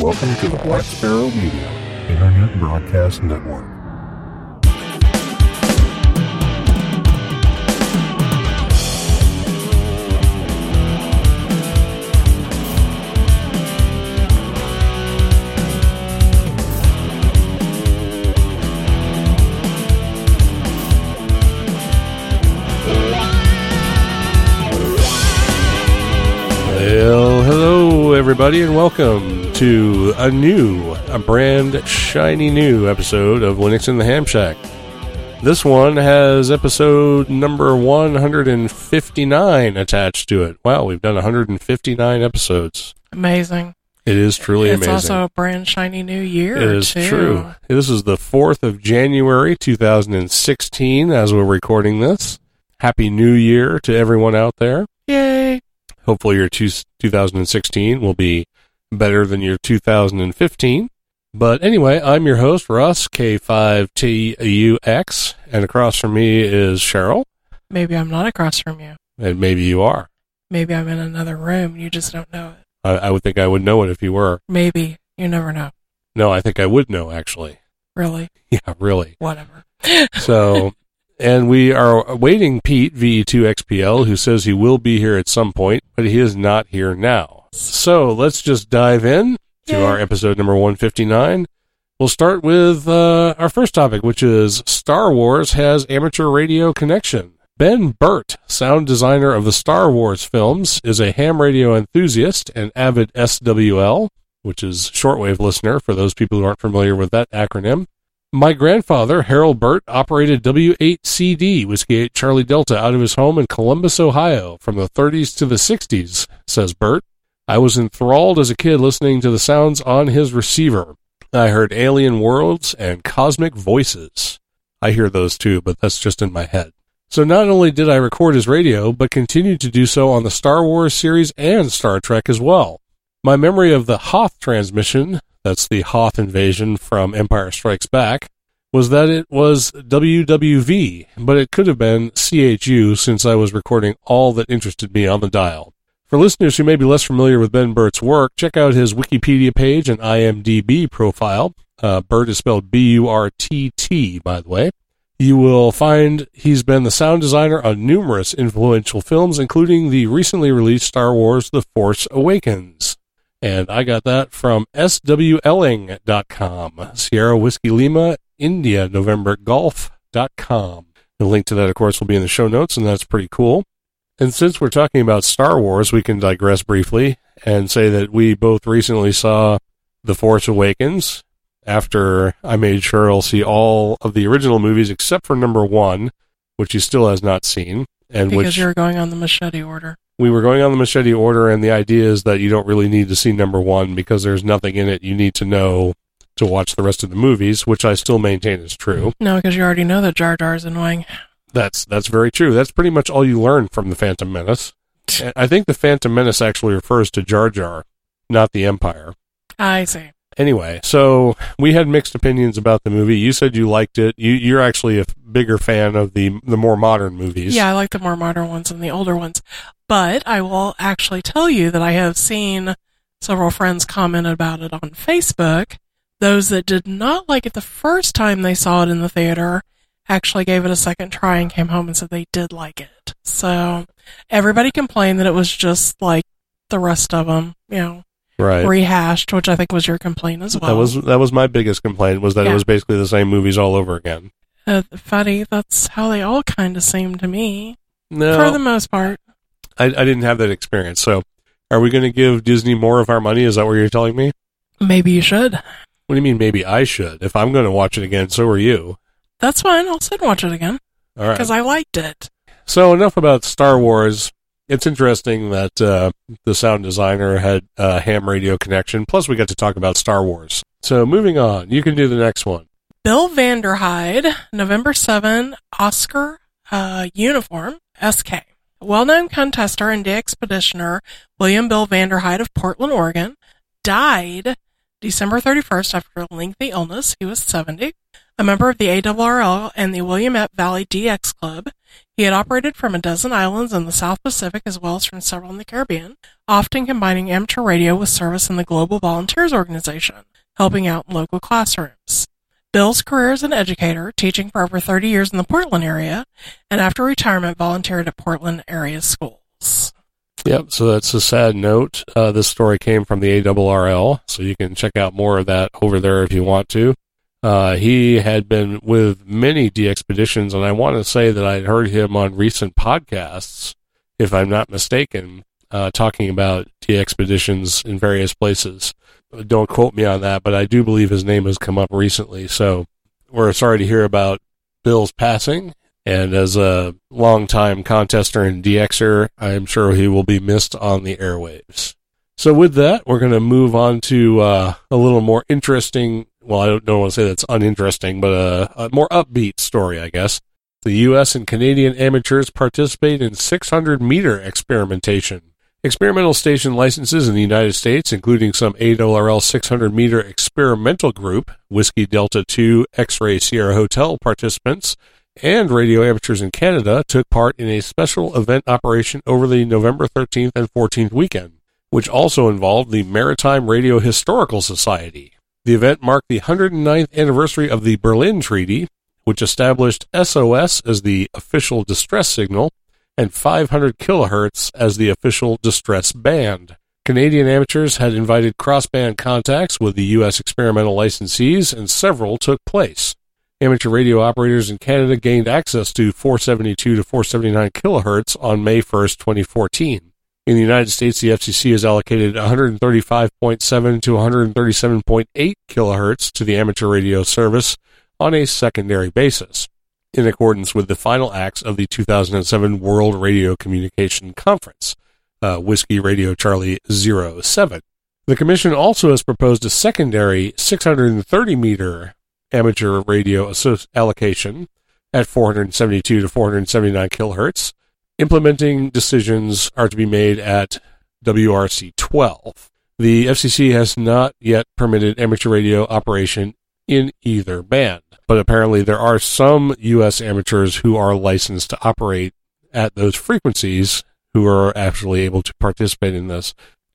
Welcome to the Black Sparrow Media Internet Broadcast Network. Well, hello everybody, and welcome to a new, a brand shiny new episode of Linux in the Ham Shack. This one has episode number 159 attached to it. Wow, we've done 159 episodes. Amazing. It is truly it's amazing. It's also a brand shiny new year. It is too. true. This is the 4th of January 2016 as we're recording this. Happy New Year to everyone out there. Yay. Hopefully your two, 2016 will be better than your 2015. But anyway, I'm your host, Russ, K5TUX, and across from me is Cheryl, Maybe I'm not across from you. and maybe you are. Maybe I'm in another room. You just don't know it. I, I would think I would know it if you were. Maybe. You never know. No, I think I would know, actually. Really. Yeah, really. Whatever. So, and we are awaiting Pete, VE2XPL, who says he will be here at some point, but he is not here now. So let's just dive in to Yay. our episode number 159. We'll start with uh, our first topic, which is Star Wars has amateur radio connection. Ben Burtt, sound designer of the Star Wars films, is a ham radio enthusiast and avid SWL, which is shortwave listener for those people who aren't familiar with that acronym. My grandfather, Harold Burtt, operated W8CD, Whiskey 8 Charlie Delta, out of his home in Columbus, Ohio, from the 30s to the 60s, says Burtt. I was enthralled as a kid listening to the sounds on his receiver. I heard alien worlds and cosmic voices. I hear those too, but that's just in my head. So not only did I record his radio, but continued to do so on the Star Wars series and Star Trek as well. My memory of the Hoth transmission, that's the Hoth invasion from Empire Strikes Back, was that it was WWV, but it could have been CHU since I was recording all that interested me on the dial. For listeners who may be less familiar with Ben Burtt's work, check out his Wikipedia page and IMDb profile. Uh, Burtt is spelled B-U-R-T-T, by the way. You will find he's been the sound designer on numerous influential films, including the recently released Star Wars The Force Awakens. And I got that from swling.com. Sierra Whiskey Lima, India, November Golf.com. The link to that, of course, will be in the show notes, and that's pretty cool. And since we're talking about Star Wars, we can digress briefly and say that we both recently saw The Force Awakens after I made sure I'll see all of the original movies except for number one, which he still has not seen, and Because which you're going on the machete order. we were going on the machete order, and the idea is that you don't really need to see number one because there's nothing in it you need to know to watch the rest of the movies, which I still maintain is true. No, because you already know that Jar Jar is annoying. That's that's very true. That's pretty much all you learn from the Phantom Menace. I think the Phantom Menace actually refers to Jar Jar, not the Empire. I see. Anyway, so we had mixed opinions about the movie. You said you liked it. You, you're actually a bigger fan of the the more modern movies. Yeah, I like the more modern ones than the older ones. But I will actually tell you that I have seen several friends comment about it on Facebook. Those that did not like it the first time they saw it in the theater actually gave it a second try and came home and said they did like it. So everybody complained that it was just like the rest of them, you know, right. rehashed, which I think was your complaint as well. That was that was my biggest complaint was that it was basically the same movies all over again. uh, funny. That's how they all kind of seem to me, No, for the most part. I, I didn't have that experience. So, are we going to give Disney more of our money? Is that what you're telling me? Maybe you should. What do you mean? Maybe I should. If I'm going to watch it again, so are you. That's fine. I'll sit and watch it again All right. because I liked it. So enough about Star Wars. It's interesting that uh, the sound designer had a ham radio connection. Plus, we got to talk about Star Wars. So moving on, you can do the next one. Bill Vanderheide, November 7, Oscar uh, uniform, SK. Well-known contester and DXpeditioner William Bill Vanderheide of Portland, Oregon, died December 31st after a lengthy illness. He was 70. A member of the ARRL and the Willamette Valley DX Club, He had operated from a dozen islands in the South Pacific as well as from several in the Caribbean, often combining amateur radio with service in the Global Volunteers Organization, helping out in local classrooms. Bill's career as an educator, teaching for over 30 years in the Portland area, and after retirement volunteered at Portland area schools. Yep, so that's a sad note. Uh, this story came from the ARRL, so you can check out more of that over there if you want to. Uh, he had been with many DXpeditions, and I want to say that I'd heard him on recent podcasts, if I'm not mistaken, uh, talking about DXpeditions in various places. Don't quote me on that, but I do believe his name has come up recently. So we're sorry to hear about Bill's passing. And as a longtime contester and DXer, I'm sure he will be missed on the airwaves. So with that, we're going to move on to uh, a little more interesting. Well, I don't, want to say that's uninteresting, but a, a more upbeat story, I guess. The U.S. and Canadian amateurs participate in 600 meter experimentation. Experimental station licenses in the United States, including some ARRL 600 meter experimental group, Whiskey Delta 2 X Ray Sierra Hotel participants, and radio amateurs in Canada took part in a special event operation over the November 13th and 14th weekend, which also involved the Maritime Radio Historical Society. The event marked the 109th anniversary of the Berlin Treaty, which established SOS as the official distress signal and 500 kilohertz as the official distress band. Canadian amateurs had invited cross-band contacts with the U.S. experimental licensees, and several took place. Amateur radio operators in Canada gained access to 472 to 479 kilohertz on May 1st, 2014. In the United States, the FCC has allocated 135.7 to 137.8 kilohertz to the amateur radio service on a secondary basis, in accordance with the final acts of the 2007 World Radio Communication Conference, uh, Whiskey Radio Charlie 07. The Commission also has proposed a secondary 630 meter amateur radio allocation at 472 to 479 kilohertz. Implementing decisions are to be made at WRC 12. The FCC has not yet permitted amateur radio operation in either band, but apparently there are some U.S. amateurs who are licensed to operate at those frequencies who are actually able to participate in this.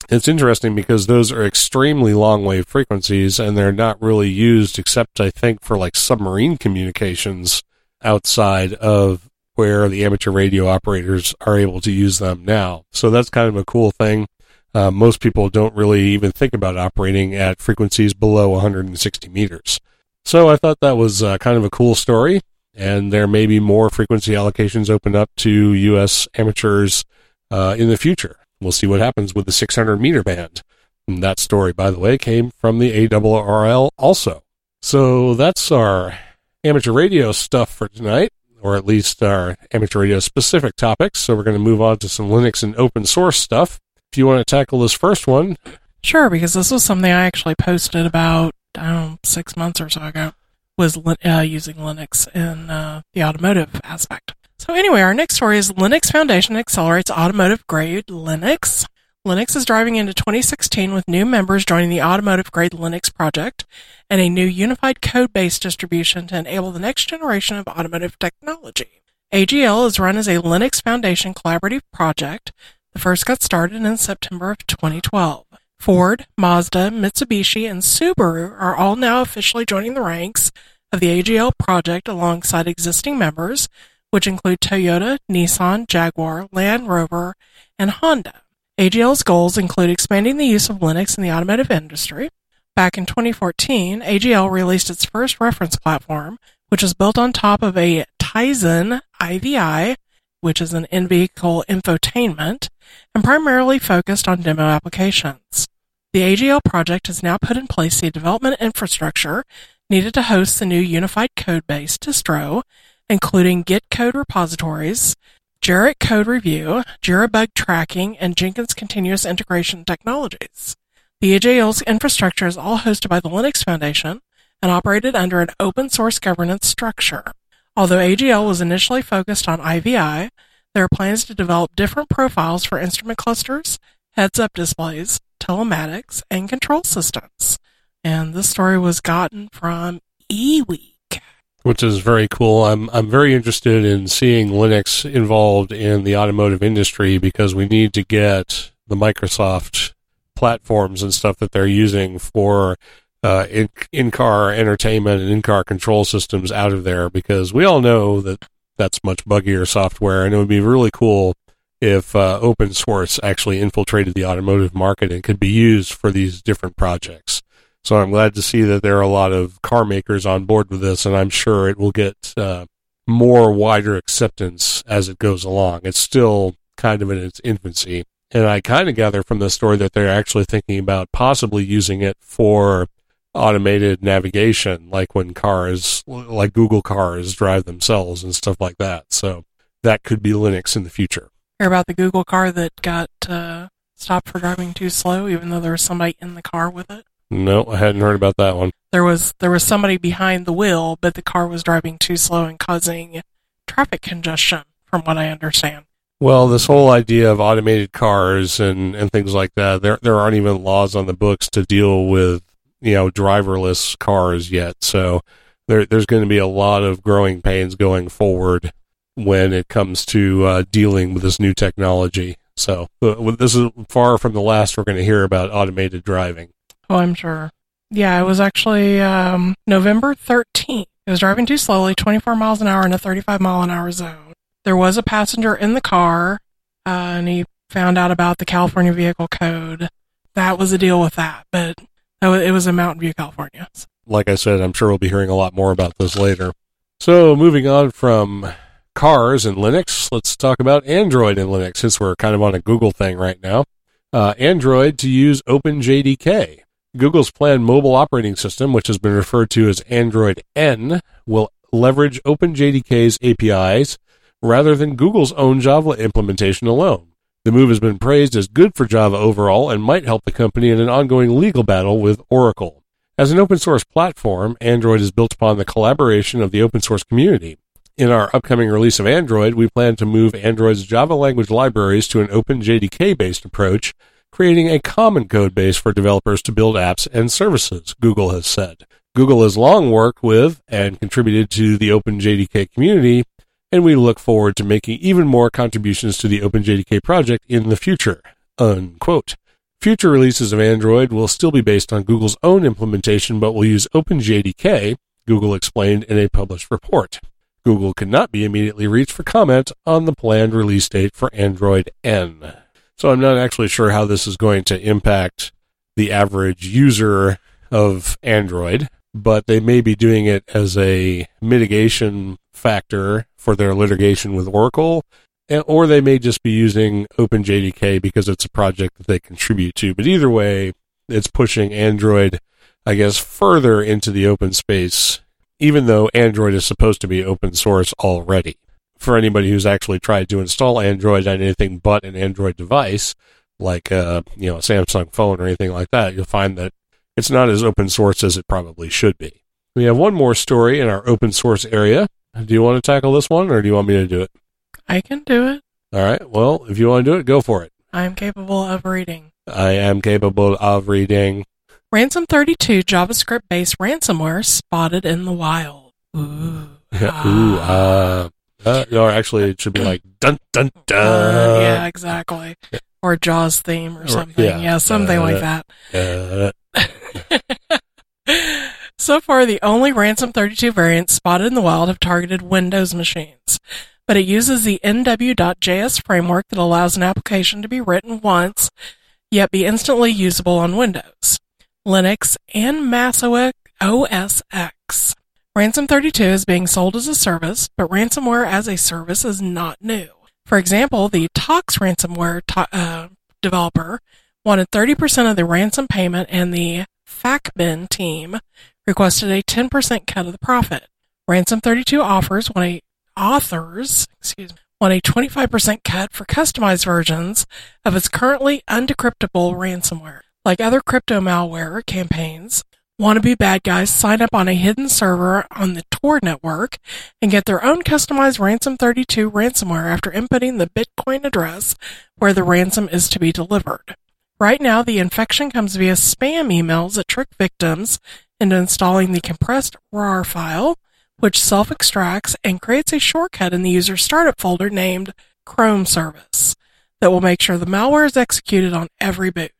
It's interesting because those are extremely long wave frequencies and they're not really used except, I think, for like submarine communications outside of where the amateur radio operators are able to use them now. So that's kind of a cool thing. Uh, most people don't really even think about operating at frequencies below 160 meters. So I thought that was uh, kind of a cool story, and there may be more frequency allocations open up to U.S. amateurs uh, in the future. We'll see what happens with the 600 meter band. And that story, by the way, came from the ARRL also. So that's our amateur radio stuff for tonight or at least our amateur radio specific topics. So we're going to move on to some Linux and open source stuff. If you want to tackle this first one. Sure, because this was something I actually posted about, know, six months or so ago, was uh, using Linux in uh, the automotive aspect. So anyway, our next story is Linux Foundation accelerates automotive grade Linux. Linux is driving into 2016 with new members joining the automotive grade Linux project and a new unified code base distribution to enable the next generation of automotive technology. AGL is run as a Linux Foundation collaborative project. The first got started in September of 2012. Ford, Mazda, Mitsubishi, and Subaru are all now officially joining the ranks of the AGL project alongside existing members, which include Toyota, Nissan, Jaguar, Land Rover, and Honda. AGL's goals include expanding the use of Linux in the automotive industry. Back in 2014, AGL released its first reference platform, which is built on top of a Tizen IVI, which is an in-vehicle infotainment, and primarily focused on demo applications. The AGL project has now put in place the development infrastructure needed to host the new unified code base distro, including Git code repositories, Gerrit Code Review, Jira Bug Tracking, and Jenkins Continuous Integration Technologies. The AGL's infrastructure is all hosted by the Linux Foundation and operated under an open source governance structure. Although AGL was initially focused on IVI, there are plans to develop different profiles for instrument clusters, heads up displays, telematics, and control systems. And this story was gotten from eWeek. Which is very cool. I'm I'm very interested in seeing Linux involved in the automotive industry because we need to get the Microsoft platforms and stuff that they're using for uh, in in car entertainment and in car control systems out of there because we all know that that's much buggier software and it would be really cool if uh, open source actually infiltrated the automotive market and could be used for these different projects. So I'm glad to see that there are a lot of car makers on board with this, and I'm sure it will get uh, more wider acceptance as it goes along. It's still kind of in its infancy. And I kind of gather from the story that they're actually thinking about possibly using it for automated navigation, like when cars, like Google cars, drive themselves and stuff like that. So that could be Linux in the future. Hear about the Google car that got uh, stopped for driving too slow, even though there was somebody in the car with it? No, I hadn't heard about that one. There was there was somebody behind the wheel, but the car was driving too slow and causing traffic congestion, from what I understand. Well, this whole idea of automated cars and, and things like that, there there aren't even laws on the books to deal with you know driverless cars yet. So there there's going to be a lot of growing pains going forward when it comes to uh, dealing with this new technology. So uh, this is far from the last we're going to hear about automated driving. Oh, I'm sure. Yeah, it was actually um, November 13th. It was driving too slowly, 24 miles an hour in a 35 mile an hour zone. There was a passenger in the car, uh, and he found out about the California Vehicle Code. That was a deal with that, but it was in Mountain View, California. Like I said, I'm sure we'll be hearing a lot more about this later. So, moving on from cars and Linux, let's talk about Android and Linux since we're kind of on a Google thing right now. Uh, Android to use OpenJDK. Google's planned mobile operating system, which has been referred to as Android N, will leverage OpenJDK's APIs rather than Google's own Java implementation alone. The move has been praised as good for Java overall and might help the company in an ongoing legal battle with Oracle. As an open source platform, Android is built upon the collaboration of the open source community. In our upcoming release of Android, we plan to move Android's Java language libraries to an OpenJDK based approach creating a common code base for developers to build apps and services, Google has said. Google has long worked with and contributed to the OpenJDK community, and we look forward to making even more contributions to the OpenJDK project in the future. Unquote. Future releases of Android will still be based on Google's own implementation, but will use OpenJDK, Google explained in a published report. Google cannot be immediately reached for comment on the planned release date for Android N. So I'm not actually sure how this is going to impact the average user of Android, but they may be doing it as a mitigation factor for their litigation with Oracle, or they may just be using OpenJDK because it's a project that they contribute to. But either way, it's pushing Android, I guess, further into the open space, even though Android is supposed to be open source already for anybody who's actually tried to install Android on anything but an Android device, like a uh, you know a Samsung phone or anything like that, you'll find that it's not as open source as it probably should be. We have one more story in our open source area. Do you want to tackle this one, or do you want me to do it? I can do it. All right. Well, if you want to do it, go for it. I am capable of reading. I am capable of reading. Ransom 32 JavaScript based ransomware spotted in the wild. Ooh. Ooh, uh, uh, or actually, it should be like dun dun dun. Uh, yeah, exactly. Or Jaws theme or something. Or, yeah. yeah. something uh, like that. So far, the only Ransom 32 variants spotted in the wild have targeted Windows machines, but it uses the nw.js framework that allows an application to be written once, yet be instantly usable on Windows, Linux, and Mac OS X. Ransom 32 is being sold as a service, but ransomware as a service is not new. For example, the Tox ransomware to- uh, developer wanted 30% of the ransom payment and the Fakben team requested a 10% cut of the profit. Ransom 32 offers when a authors, excuse me, want a 25% cut for customized versions of its currently undecryptable ransomware. Like other crypto malware campaigns, Wannabe bad guys sign up on a hidden server on the Tor network and get their own customized Ransom32 ransomware after inputting the Bitcoin address where the ransom is to be delivered. Right now, the infection comes via spam emails that trick victims into installing the compressed RAR file, which self extracts and creates a shortcut in the user's startup folder named Chrome service that will make sure the malware is executed on every boot.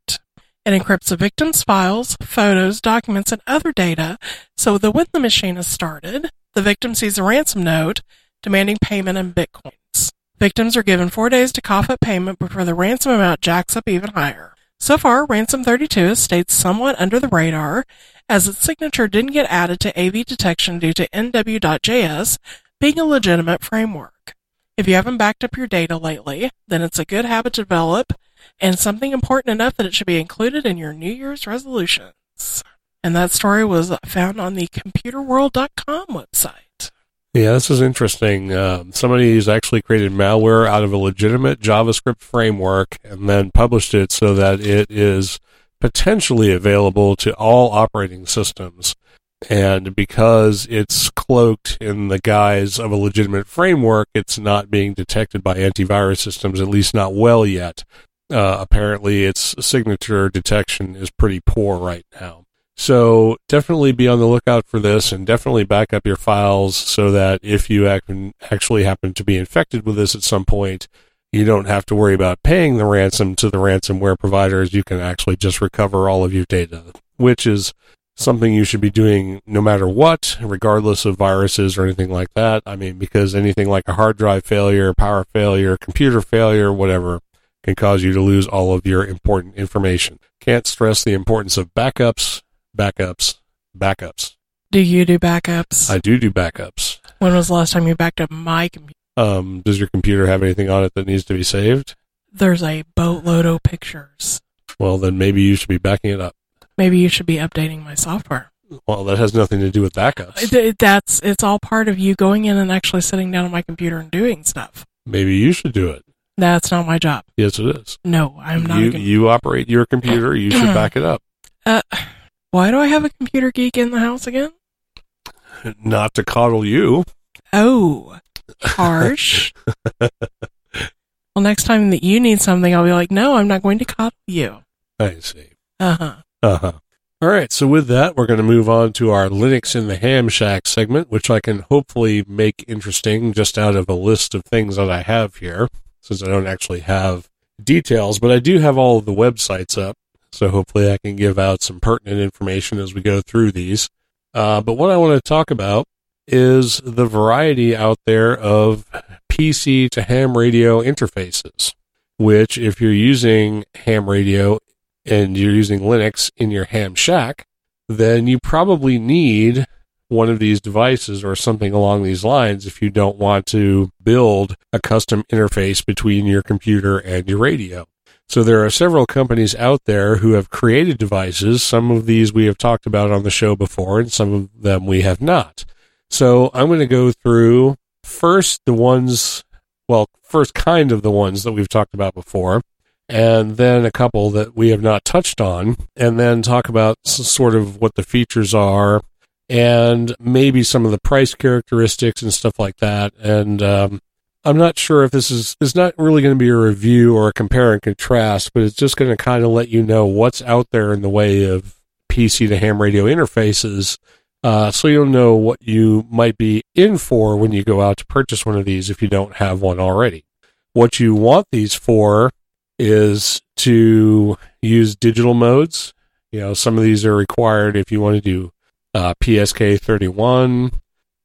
It encrypts the victim's files, photos, documents, and other data so that when the machine is started, the victim sees a ransom note demanding payment in bitcoins. Victims are given four days to cough up payment before the ransom amount jacks up even higher. So far, Ransom 32 has stayed somewhat under the radar, as its signature didn't get added to AV detection due to NW.js being a legitimate framework. If you haven't backed up your data lately, then it's a good habit to develop and something important enough that it should be included in your New Year's resolutions. And that story was found on the computerworld.com website. Yeah, this is interesting. Um, somebody has actually created malware out of a legitimate JavaScript framework and then published it so that it is potentially available to all operating systems. And because it's cloaked in the guise of a legitimate framework, it's not being detected by antivirus systems, at least not well yet. Uh, apparently, its signature detection is pretty poor right now. So definitely be on the lookout for this and definitely back up your files so that if you actually happen to be infected with this at some point, you don't have to worry about paying the ransom to the ransomware providers. You can actually just recover all of your data, which is something you should be doing no matter what, regardless of viruses or anything like that. I mean, because anything like a hard drive failure, power failure, computer failure, whatever, can cause you to lose all of your important information. Can't stress the importance of backups backups, backups. Do you do backups? I do do backups. When was the last time you backed up my computer? Um, does your computer have anything on it that needs to be saved? There's a boatload of pictures. Well, then maybe you should be backing it up. Maybe you should be updating my software. Well, that has nothing to do with backups. That's it's all part of you going in and actually sitting down on my computer and doing stuff. Maybe you should do it. That's not my job. Yes, it is. No, I'm not. You, you operate your computer. You should back it up. Uh, why do I have a computer geek in the house again? Not to coddle you. Oh, harsh. well, next time that you need something, I'll be like, no, I'm not going to coddle you. I see. Uh huh. Uh huh. All right. So with that, we're going to move on to our Linux in the Ham Shack segment, which I can hopefully make interesting just out of a list of things that I have here, since I don't actually have details, but I do have all of the websites up. So hopefully I can give out some pertinent information as we go through these. Uh, but what I want to talk about is the variety out there of PC to ham radio interfaces, which if you're using ham radio and you're using Linux in your ham shack, then you probably need one of these devices or something along these lines if you don't want to build a custom interface between your computer and your radio. So there are several companies out there who have created devices. Some of these we have talked about on the show before, and some of them we have not. So I'm going to go through first the ones, well, first kind of the ones that we've talked about before, and then a couple that we have not touched on, and then talk about sort of what the features are and maybe some of the price characteristics and stuff like that. And um, I'm not sure if this is it's not really going to be a review or a compare and contrast, but it's just going to kind of let you know what's out there in the way of PC to ham radio interfaces, uh, so you'll know what you might be in for when you go out to purchase one of these if you don't have one already. What you want these for is to use digital modes. You know, some of these are required if you want to do uh, PSK 31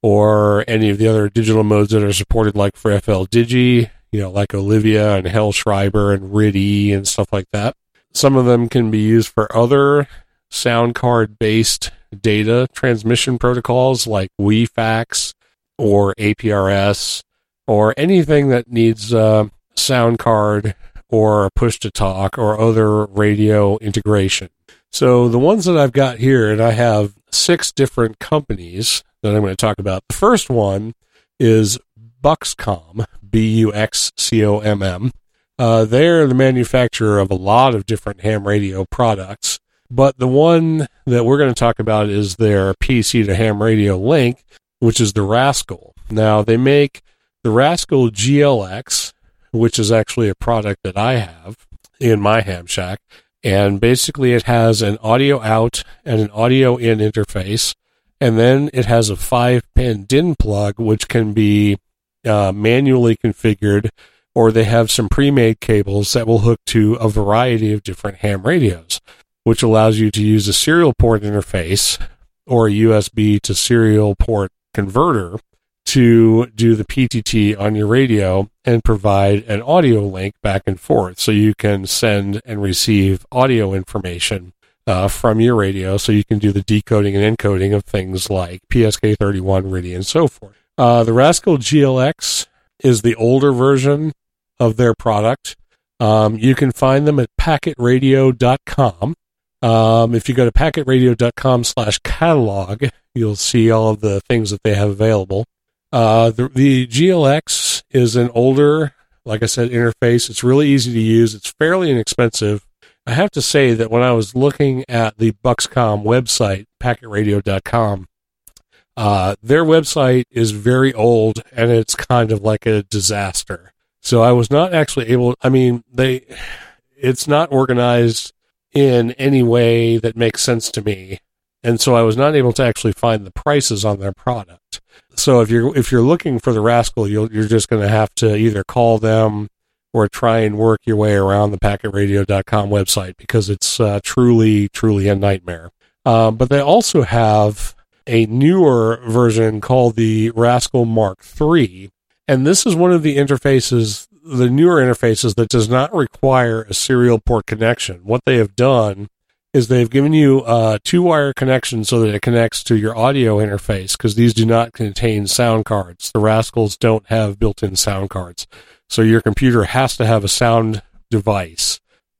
or any of the other digital modes that are supported, like for FL Digi, you know, like Olivia and Hell Schreiber and RTTY and stuff like that. Some of them can be used for other sound card based data transmission protocols like WeFax or APRS or anything that needs a sound card or a push to talk or other radio integration. So the ones that I've got here, and I have six different companies that I'm going to talk about. The first one is Buxcomm, B U X C O M M. Uh, they're the manufacturer of a lot of different ham radio products, but the one that we're going to talk about is their PC to ham radio link, which is the Rascal. Now, they make the Rascal GLX, which is actually a product that I have in my ham shack. And basically, it has an audio out and an audio in interface. And then it has a five pin DIN plug, which can be uh, manually configured, or they have some pre made cables that will hook to a variety of different ham radios, which allows you to use a serial port interface or a USB to serial port converter to do the PTT on your radio and provide an audio link back and forth so you can send and receive audio information uh, from your radio so you can do the decoding and encoding of things like PSK31, RTTY, and so forth. Uh, the Rascal GLX is the older version of their product. Um, you can find them at packetradio.com. Um, if you go to packetradio.com slash catalog, you'll see all of the things that they have available. Uh, the, the GLX is an older, like I said, interface. It's really easy to use. It's fairly inexpensive. I have to say that when I was looking at the Buxcomm website, packetradio.com, uh, their website is very old and it's kind of like a disaster. So I was not actually able, I mean, they, it's not organized in any way that makes sense to me. And so I was not able to actually find the prices on their product. So if you're, if you're looking for the Rascal, you'll, you're just going to have to either call them or try and work your way around the packetradio.com website because it's uh, truly, truly a nightmare. Um, but they also have a newer version called the Rascal Mark III. And this is one of the interfaces, the newer interfaces that does not require a serial port connection. What they have done is they've given you a two wire connection so that it connects to your audio interface because these do not contain sound cards. The Rascals don't have built in sound cards. So your computer has to have a sound device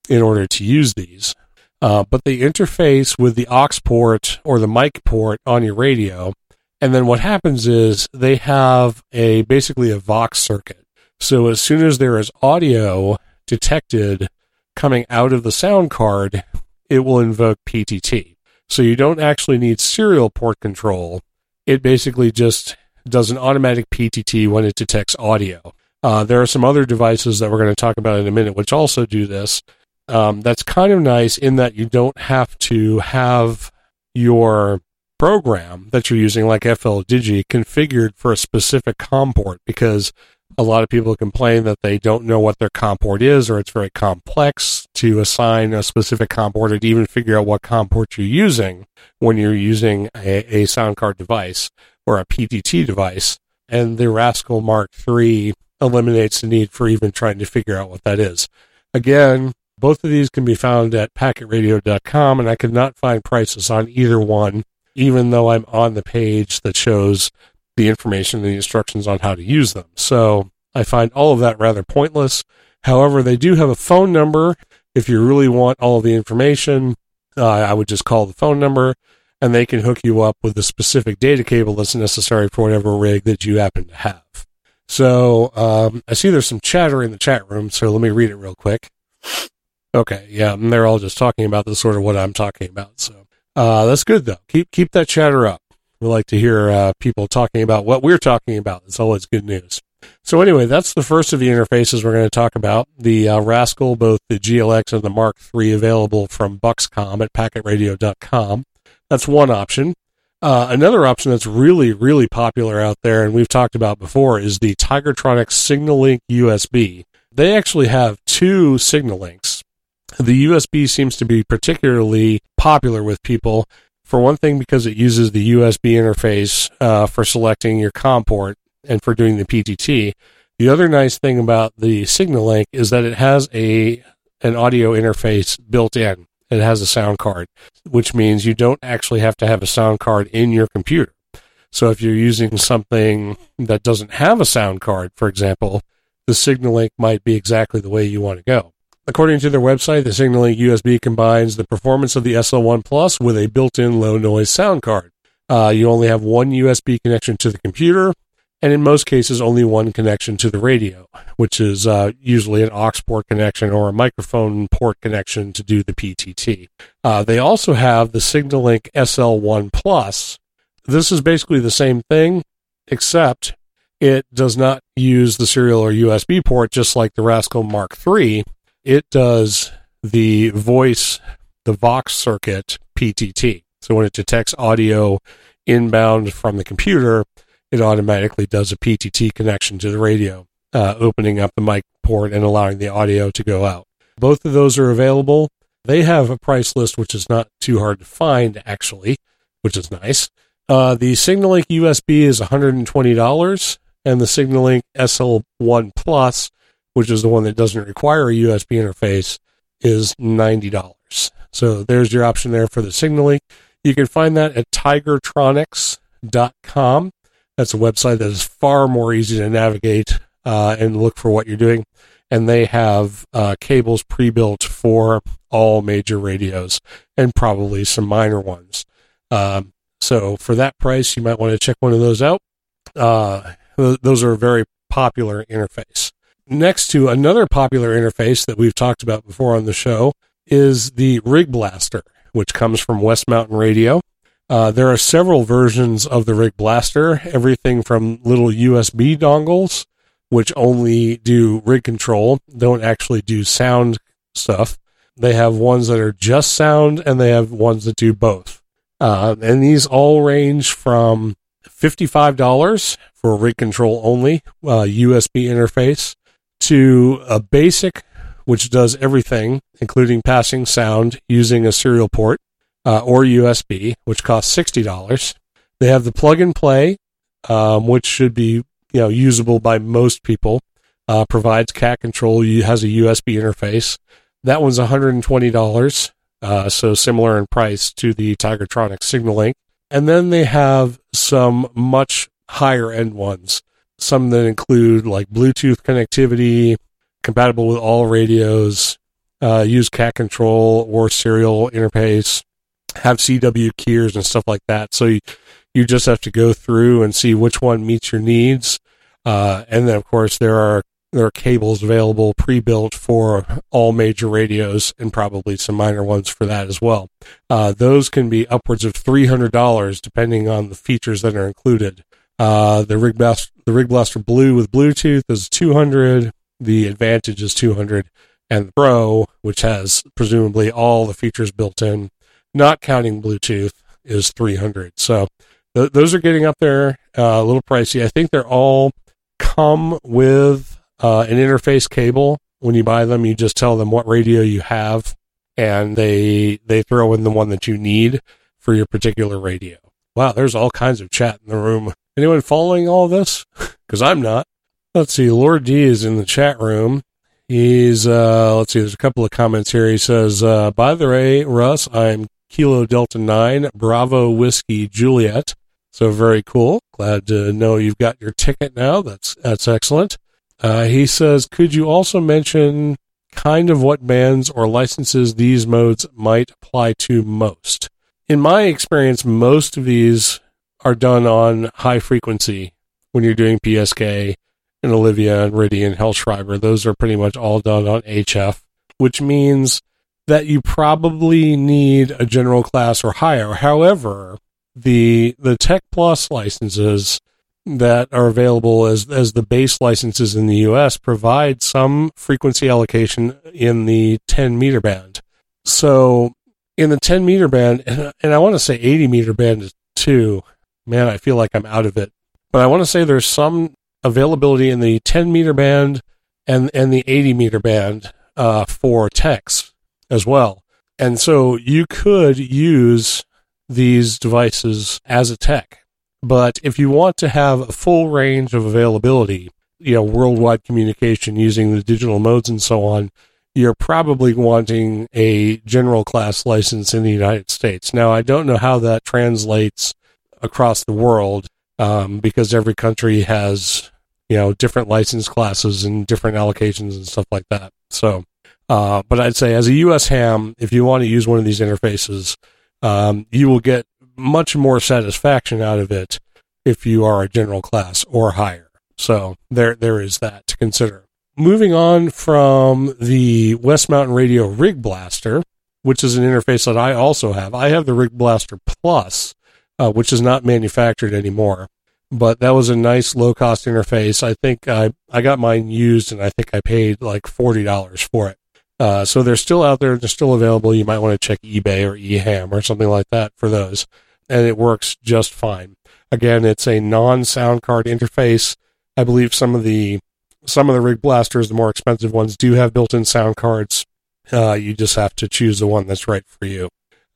in order to use these. Uh, but they interface with the aux port or the mic port on your radio. And then what happens is they have a basically a Vox circuit. So as soon as there is audio detected coming out of the sound card, it will invoke PTT. So you don't actually need serial port control. It basically just does an automatic PTT when it detects audio. Uh, there are some other devices that we're going to talk about in a minute, which also do this. Um, that's kind of nice in that you don't have to have your program that you're using, like FL Digi, configured for a specific COM port because a lot of people complain that they don't know what their COM port is or it's very complex to assign a specific COM port or to even figure out what COM port you're using when you're using a, a sound card device or a PTT device. And the Rascal Mark III eliminates the need for even trying to figure out what that is. Again, both of these can be found at packetradio.com, and I could not find prices on either one, even though I'm on the page that shows the information and the instructions on how to use them. So I find all of that rather pointless. However, they do have a phone number. If you really want all the information, uh, I would just call the phone number and they can hook you up with the specific data cable that's necessary for whatever rig that you happen to have. So um, I see there's some chatter in the chat room, so let me read it real quick. Okay, yeah, and they're all just talking about the sort of what I'm talking about. So uh, that's good though. Keep keep that chatter up. We like to hear uh, people talking about what we're talking about. It's always good news. So anyway, that's the first of the interfaces we're going to talk about. The uh, Rascal, both the GLX and the Mark III, available from Buxcomm at PacketRadio.com. That's one option. Uh, another option that's really, really popular out there, and we've talked about before, is the Tigertronic SignalLink USB. They actually have two SignalLinks. The USB seems to be particularly popular with people. For one thing, because it uses the USB interface uh, for selecting your COM port and for doing the PTT. The other nice thing about the SignalLink is that it has a an audio interface built in it has a sound card, which means you don't actually have to have a sound card in your computer. So if you're using something that doesn't have a sound card, for example, the SignalLink might be exactly the way you want to go. According to their website, the SignalLink USB combines the performance of the SL1 Plus with a built-in low noise sound card. Uh, you only have one USB connection to the computer, and in most cases only one connection to the radio, which is uh, usually an aux port connection or a microphone port connection to do the PTT. Uh, they also have the SignalLink SL1 Plus. This is basically the same thing, except it does not use the serial or USB port, just like the Rascal Mark III. It does the voice, the Vox circuit PTT. So when it detects audio inbound from the computer, it automatically does a PTT connection to the radio, uh, opening up the mic port and allowing the audio to go out. Both of those are available. They have a price list which is not too hard to find, actually, which is nice. Uh, the Signalink USB is $120, and the Signalink SL1 Plus, which is the one that doesn't require a USB interface, is $90. So there's your option there for the Signalink. You can find that at tigertronics.com. That's a website that is far more easy to navigate uh, and look for what you're doing. And they have uh, cables pre built for all major radios and probably some minor ones. Um, so for that price, you might want to check one of those out. Uh, those are a very popular interface. Next to another popular interface that we've talked about before on the show is the Rig Blaster, which comes from West Mountain Radio. Uh, there are several versions of the Rig Blaster, everything from little USB dongles, which only do rig control, don't actually do sound stuff. They have ones that are just sound, and they have ones that do both. Uh, and these all range from $55 for rig control only, uh, USB interface, to a basic, which does everything, including passing sound using a serial port uh, or USB, which costs $60. They have the plug and play, um, which should be you know usable by most people. Uh, provides cat control. Has a USB interface. That one's $120, uh, so similar in price to the Tigertronic Signal Link. And then they have some much higher end ones some that include like Bluetooth connectivity, compatible with all radios, uh, use cat control or serial interface, have CW keys and stuff like that. So you, you just have to go through and see which one meets your needs. Uh, and then of course there are there are cables available pre-built for all major radios and probably some minor ones for that as well. Uh, those can be upwards of $300 depending on the features that are included. Uh, the Rig Blaster, the Rig Blaster Blue with Bluetooth is 200. The Advantage is 200, and the Pro, which has presumably all the features built in, not counting Bluetooth, is 300. So th- those are getting up there uh, a little pricey. I think they're all come with uh, an interface cable. When you buy them, you just tell them what radio you have, and they they throw in the one that you need for your particular radio. Wow, there's all kinds of chat in the room. Anyone following all this? Because I'm not. Let's see. Lord D is in the chat room. He's, uh, let's see, there's a couple of comments here. He says, uh, by the way, Russ, I'm Kilo Delta 9, Bravo Whiskey Juliet. So very cool. Glad to know you've got your ticket now. That's, that's excellent. Uh, he says, could you also mention kind of what bands or licenses these modes might apply to most? In my experience, most of these are done on high frequency when you're doing PSK and Olivia and Ridian, Hellschreiber. Those are pretty much all done on HF, which means that you probably need a general class or higher. However, the the Tech Plus licenses that are available as as the base licenses in the US provide some frequency allocation in the 10 meter band. So in the 10 meter band, and, and I want to say 80 meter band too, man, I feel like I'm out of it. But I want to say there's some availability in the 10 meter band and and the 80 meter band uh, for techs as well. And so you could use these devices as a tech. But if you want to have a full range of availability, you know, worldwide communication using the digital modes and so on, you're probably wanting a general class license in the United States. Now, I don't know how that translates across the world um, because every country has you know different license classes and different allocations and stuff like that. So, uh, but I'd say as a U.S. ham, if you want to use one of these interfaces, um, you will get much more satisfaction out of it if you are a general class or higher. So there there is that to consider. Moving on from the West Mountain Radio Rig Blaster, which is an interface that I also have. I have the Rig Blaster Plus, uh, which is not manufactured anymore. But that was a nice low cost interface. I think I, I got mine used and I think I paid like $40 for it. Uh, so they're still out there. They're still available. You might want to check eBay or eHam or something like that for those. and it works just fine. Again, it's a non-sound card interface. I believe some of the some of the rig blasters, the more expensive ones, do have built-in sound cards. Uh, you just have to choose the one that's right for you.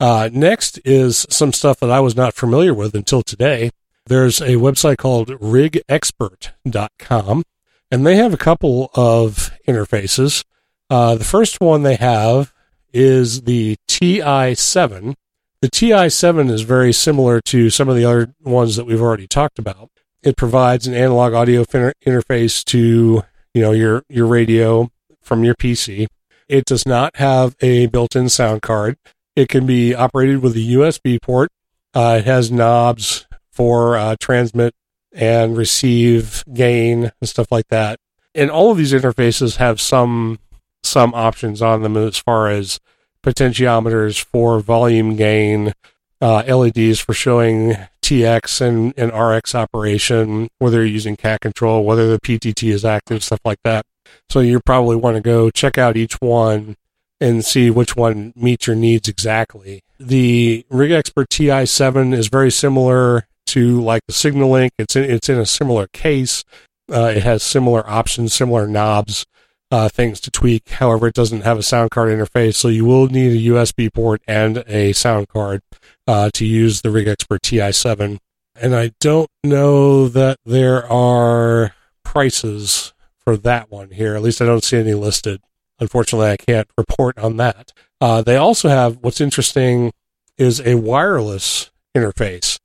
Uh, next is some stuff that I was not familiar with until today. There's a website called rigexpert.com, and they have a couple of interfaces. Uh, the first one they have is the TI7. The TI7 is very similar to some of the other ones that we've already talked about. It provides an analog audio interface to you know your your radio from your PC. It does not have a built-in sound card. It can be operated with a USB port. Uh, it has knobs for uh, transmit and receive gain and stuff like that. And all of these interfaces have some some options on them as far as potentiometers for volume gain, uh, LEDs for showing TX and, and RX operation, whether you're using cat control, whether the PTT is active, stuff like that. So you probably want to go check out each one and see which one meets your needs exactly. The Rig Expert TI7 is very similar to like the SignaLink. It's in, it's in a similar case. Uh, it has similar options, similar knobs, uh, things to tweak. However, it doesn't have a sound card interface, so you will need a USB port and a sound card uh, to use the Rig Expert TI7. And I don't know that there are prices for that one here. At least I don't see any listed. Unfortunately, I can't report on that. Uh, they also have what's interesting is a wireless interface.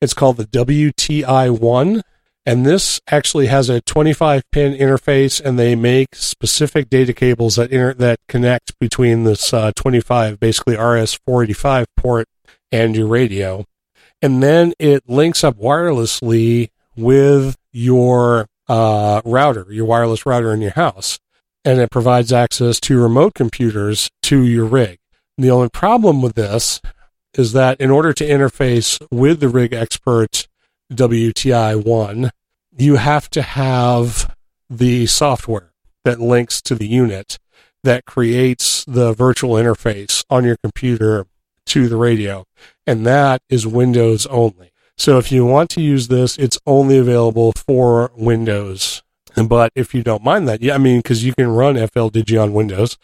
It's called the WTI1, and this actually has a 25 pin interface, and they make specific data cables that inter- that connect between this uh, 25, basically RS485 port, and your radio. And then it links up wirelessly with your uh, router, your wireless router in your house and it provides access to remote computers to your rig. The only problem with this is that in order to interface with the Rig Expert WTI1, you have to have the software that links to the unit that creates the virtual interface on your computer to the radio. And that is Windows only. So if you want to use this, it's only available for Windows but if you don't mind that, yeah, I mean, because you can run FLDigi on Windows.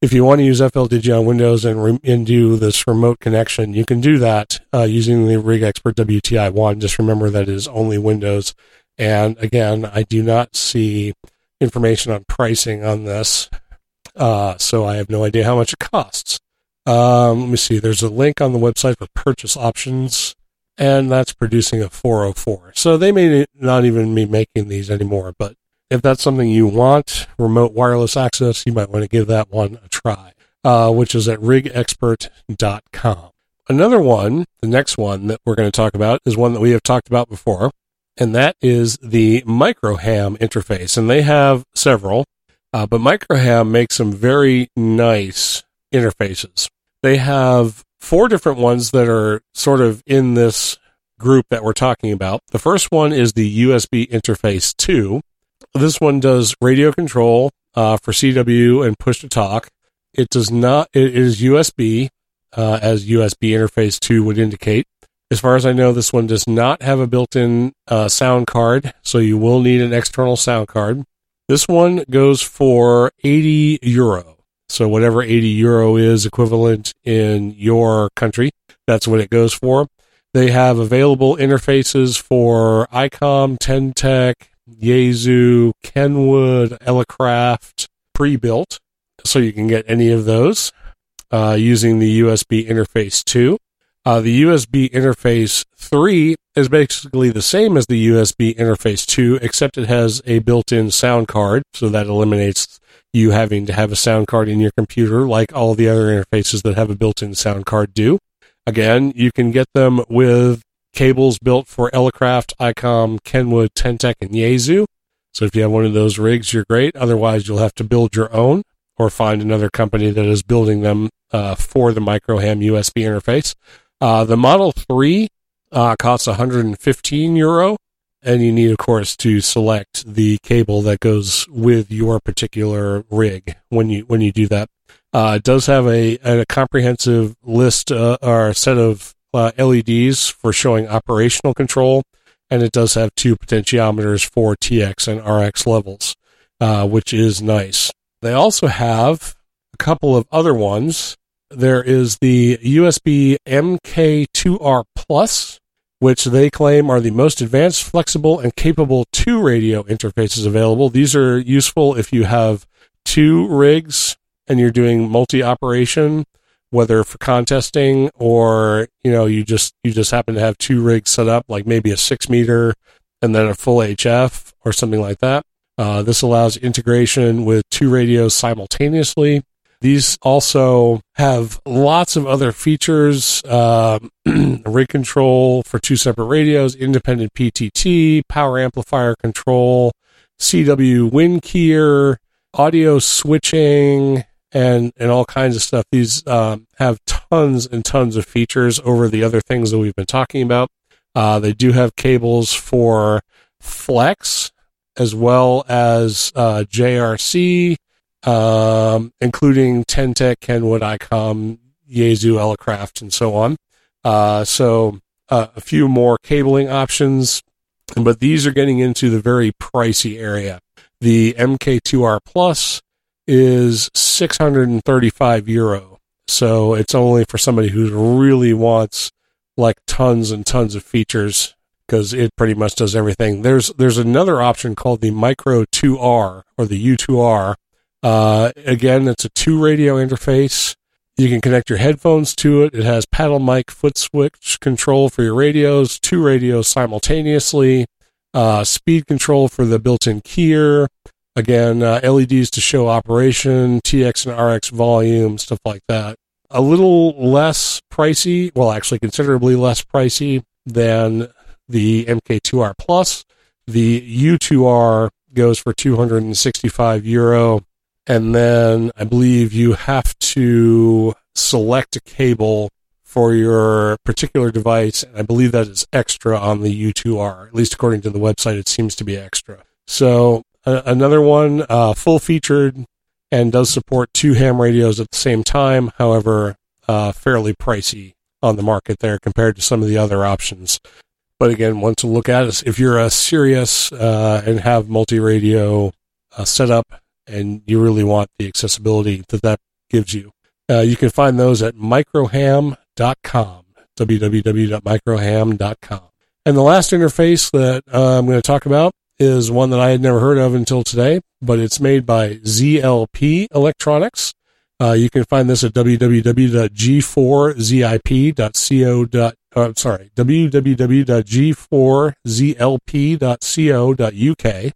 If you want to use FLDigi on Windows and, re- and do this remote connection, you can do that uh, using the Rig Expert WTI one. Just remember that it is only Windows. And again, I do not see information on pricing on this, uh, so I have no idea how much it costs. Um, let me see. There's a link on the website for purchase options, and that's producing a 404. So they may not even be making these anymore, but if that's something you want, remote wireless access, you might want to give that one a try, uh, which is at rigexpert.com. Another one, the next one that we're going to talk about is one that we have talked about before, and that is the Microham interface. And they have several, uh, but Microham makes some very nice interfaces. They have four different ones that are sort of in this group that we're talking about. The first one is the USB interface 2, this one does radio control uh, for CW and push to talk. It does not. It is USB, uh, as USB interface two would indicate. As far as I know, this one does not have a built-in uh, sound card, so you will need an external sound card. This one goes for 80 euro. So whatever 80 euro is equivalent in your country, that's what it goes for. They have available interfaces for ICOM, Ten-Tec, Yaesu, Kenwood, Elecraft pre-built, so you can get any of those uh, using the USB interface 2. Uh, the USB interface 3 is basically the same as the USB interface 2, except it has a built-in sound card, so that eliminates you having to have a sound card in your computer like all the other interfaces that have a built-in sound card do. Again, you can get them with cables built for Elecraft, ICOM, Kenwood, Ten-Tec, and Yaesu. So if you have one of those rigs, you're great. Otherwise, you'll have to build your own or find another company that is building them uh, for the Microham USB interface. Uh, the Model 3 uh, costs 115 euro, and you need, of course, to select the cable that goes with your particular rig when you when you do that. Uh, it does have a, a comprehensive list uh, or set of uh, LEDs for showing operational control, and it does have two potentiometers for TX and RX levels, uh, which is nice. They also have a couple of other ones. There is the USB MK2R Plus, which they claim are the most advanced, flexible, and capable two radio interfaces available. These are useful if you have two rigs and you're doing multi operation, whether for contesting or, you know, you just, you just happen to have two rigs set up, like maybe a six meter and then a full HF or something like that. Uh, this allows integration with two radios simultaneously. These also have lots of other features, uh, rig control for two separate radios, independent PTT, power amplifier control, CW WinKeyer, audio switching, and, and all kinds of stuff. These um, have tons and tons of features over the other things that we've been talking about. Uh, they do have cables for flex as well as uh, JRC, um, including Ten-Tec, Kenwood, ICOM, Yaesu, Elecraft, and so on. Uh, so uh, a few more cabling options, but these are getting into the very pricey area. The MK2R Plus is 635 euro. So it's only for somebody who really wants like tons and tons of features because it pretty much does everything. There's there's another option called the Micro 2R or the U2R. Uh, again, it's a two radio interface. You can connect your headphones to it. It has paddle mic, foot switch control for your radios, two radios simultaneously, uh, speed control for the built-in keyer. Again, uh, LEDs to show operation, TX and RX volume, stuff like that. A little less pricey, well, actually considerably less pricey than the MK2R Plus. The U2R goes for 265 euro. And then I believe you have to select a cable for your particular device. And I believe that is extra on the U2R. At least according to the website, it seems to be extra. So another one, uh, full featured and does support two ham radios at the same time. However, uh, fairly pricey on the market there compared to some of the other options. But again, one to look at is if you're a serious uh, and have multi radio uh, set up and you really want the accessibility that that gives you. Uh, you can find those at microham.com, www.microham.com. And the last interface that uh, I'm going to talk about is one that I had never heard of until today, but it's made by ZLP Electronics. Uh, you can find this at www.g4zip.co. Uh, sorry, www.g4zlp.co.uk.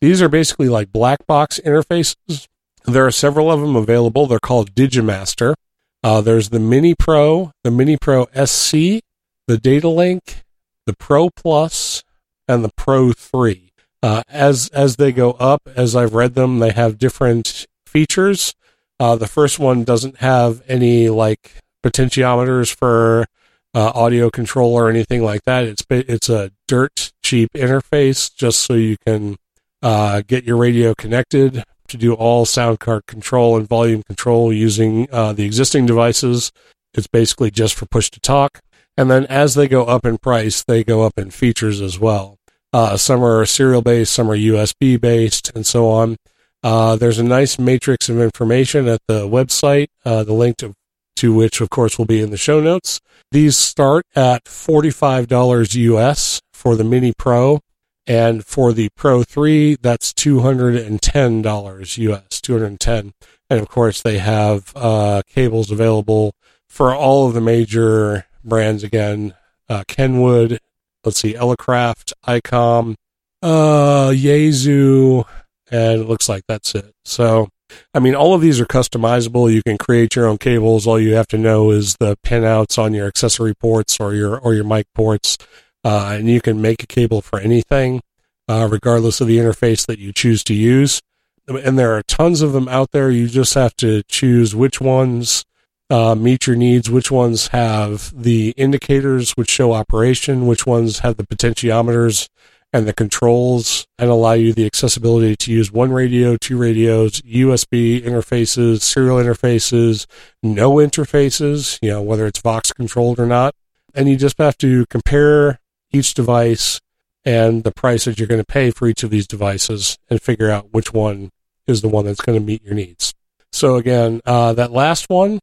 These are basically like black box interfaces. There are several of them available. They're called Digimaster. Uh, there's the Mini Pro, the Mini Pro SC, the Data Link, the Pro Plus, and the Pro 3. Uh, as as they go up, as I've read them, they have different features. Uh, the first one doesn't have any like potentiometers for uh, audio control or anything like that. It's it's a dirt cheap interface just so you can uh, get your radio connected to do all sound card control and volume control using uh, the existing devices. It's basically just for push to talk. And then as they go up in price, they go up in features as well. Uh, some are serial based, some are USB based, and so on. Uh, there's a nice matrix of information at the website, uh, the link to, to which, of course, will be in the show notes. These start at $45 US for the Mini Pro. And for the Pro 3, that's $210 US, 210 And of course, they have uh, cables available for all of the major brands again uh, Kenwood, let's see, Elecraft, ICOM, uh, Yaesu, and it looks like that's it. So, I mean, all of these are customizable. You can create your own cables. All you have to know is the pinouts on your accessory ports or your or your mic ports uh, and you can make a cable for anything, uh, regardless of the interface that you choose to use. And there are tons of them out there. You just have to choose which ones uh, meet your needs, which ones have the indicators which show operation, which ones have the potentiometers and the controls and allow you the accessibility to use one radio, two radios, USB interfaces, serial interfaces, no interfaces, you know, whether it's Vox controlled or not. and you just have to compare each device and the price that you're going to pay for each of these devices and figure out which one is the one that's going to meet your needs. So again, uh, that last one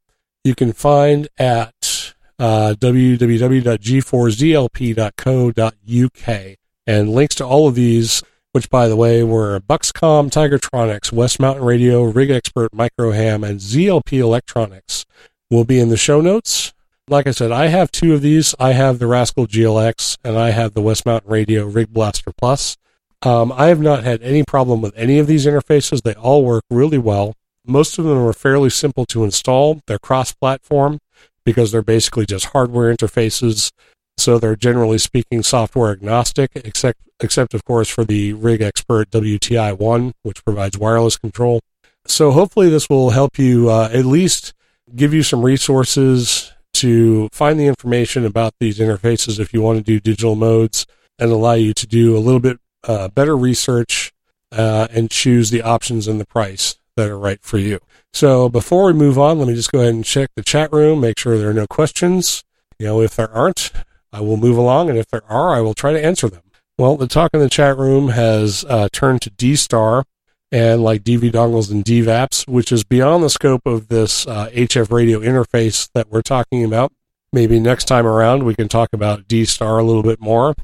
you can find at uh, www.g4zlp.co.uk and links to all of these, which by the way were Buxcomm, Tigertronics, West Mountain Radio, Rig Expert, Microham, and ZLP Electronics will be in the show notes. Like I said, I have two of these. I have the Rascal GLX and I have the West Mountain Radio RigBlaster Plus. Um, I have not had any problem with any of these interfaces. They all work really well. Most of them are fairly simple to install. They're cross platform because they're basically just hardware interfaces. So they're generally speaking software agnostic, except, except of course for the Rig Expert WTI1, which provides wireless control. So hopefully this will help you uh, at least give you some resources to find the information about these interfaces if you want to do digital modes and allow you to do a little bit uh, better research uh, and choose the options and the price that are right for you. So before we move on, let me just go ahead and check the chat room, make sure there are no questions. You know, if there aren't, I will move along, and if there are, I will try to answer them. Well, the talk in the chat room has uh, turned to D Star and like DV dongles and DVAPs, which is beyond the scope of this uh, HF radio interface that we're talking about. Maybe next time around we can talk about D Star a little bit more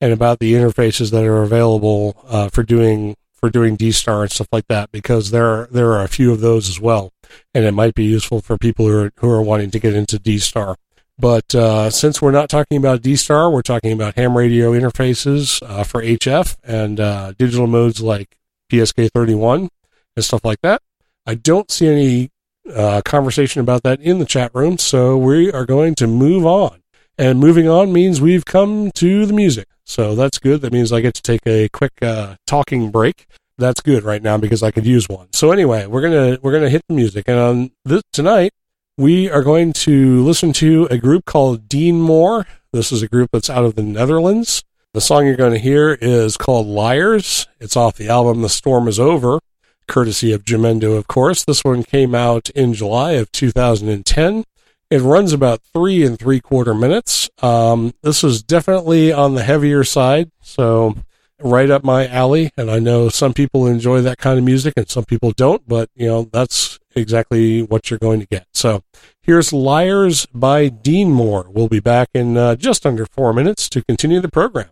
and about the interfaces that are available uh, for doing for doing D Star and stuff like that, because there are, there are a few of those as well, and it might be useful for people who are who are wanting to get into D Star. But uh, since we're not talking about D Star, we're talking about ham radio interfaces uh, for HF and uh, digital modes like PSK31 and stuff like that. I don't see any uh, conversation about that in the chat room, so we are going to move on. And moving on means we've come to the music. So that's good. That means I get to take a quick uh, talking break. That's good right now because I could use one. So anyway, we're gonna we're gonna hit the music, and on this tonight we are going to listen to a group called Dean Moore. This is a group that's out of the Netherlands. The song you're going to hear is called Liars. It's off the album The Storm is Over, courtesy of Jamendo, of course. This one came out in July of 2010. It runs about three and three quarter minutes. Um, this is definitely on the heavier side, so right up my alley. And I know some people enjoy that kind of music and some people don't, but you know, that's exactly what you're going to get. So Here's Liars by Dean Moore. We'll be back in uh, just under four minutes to continue the program.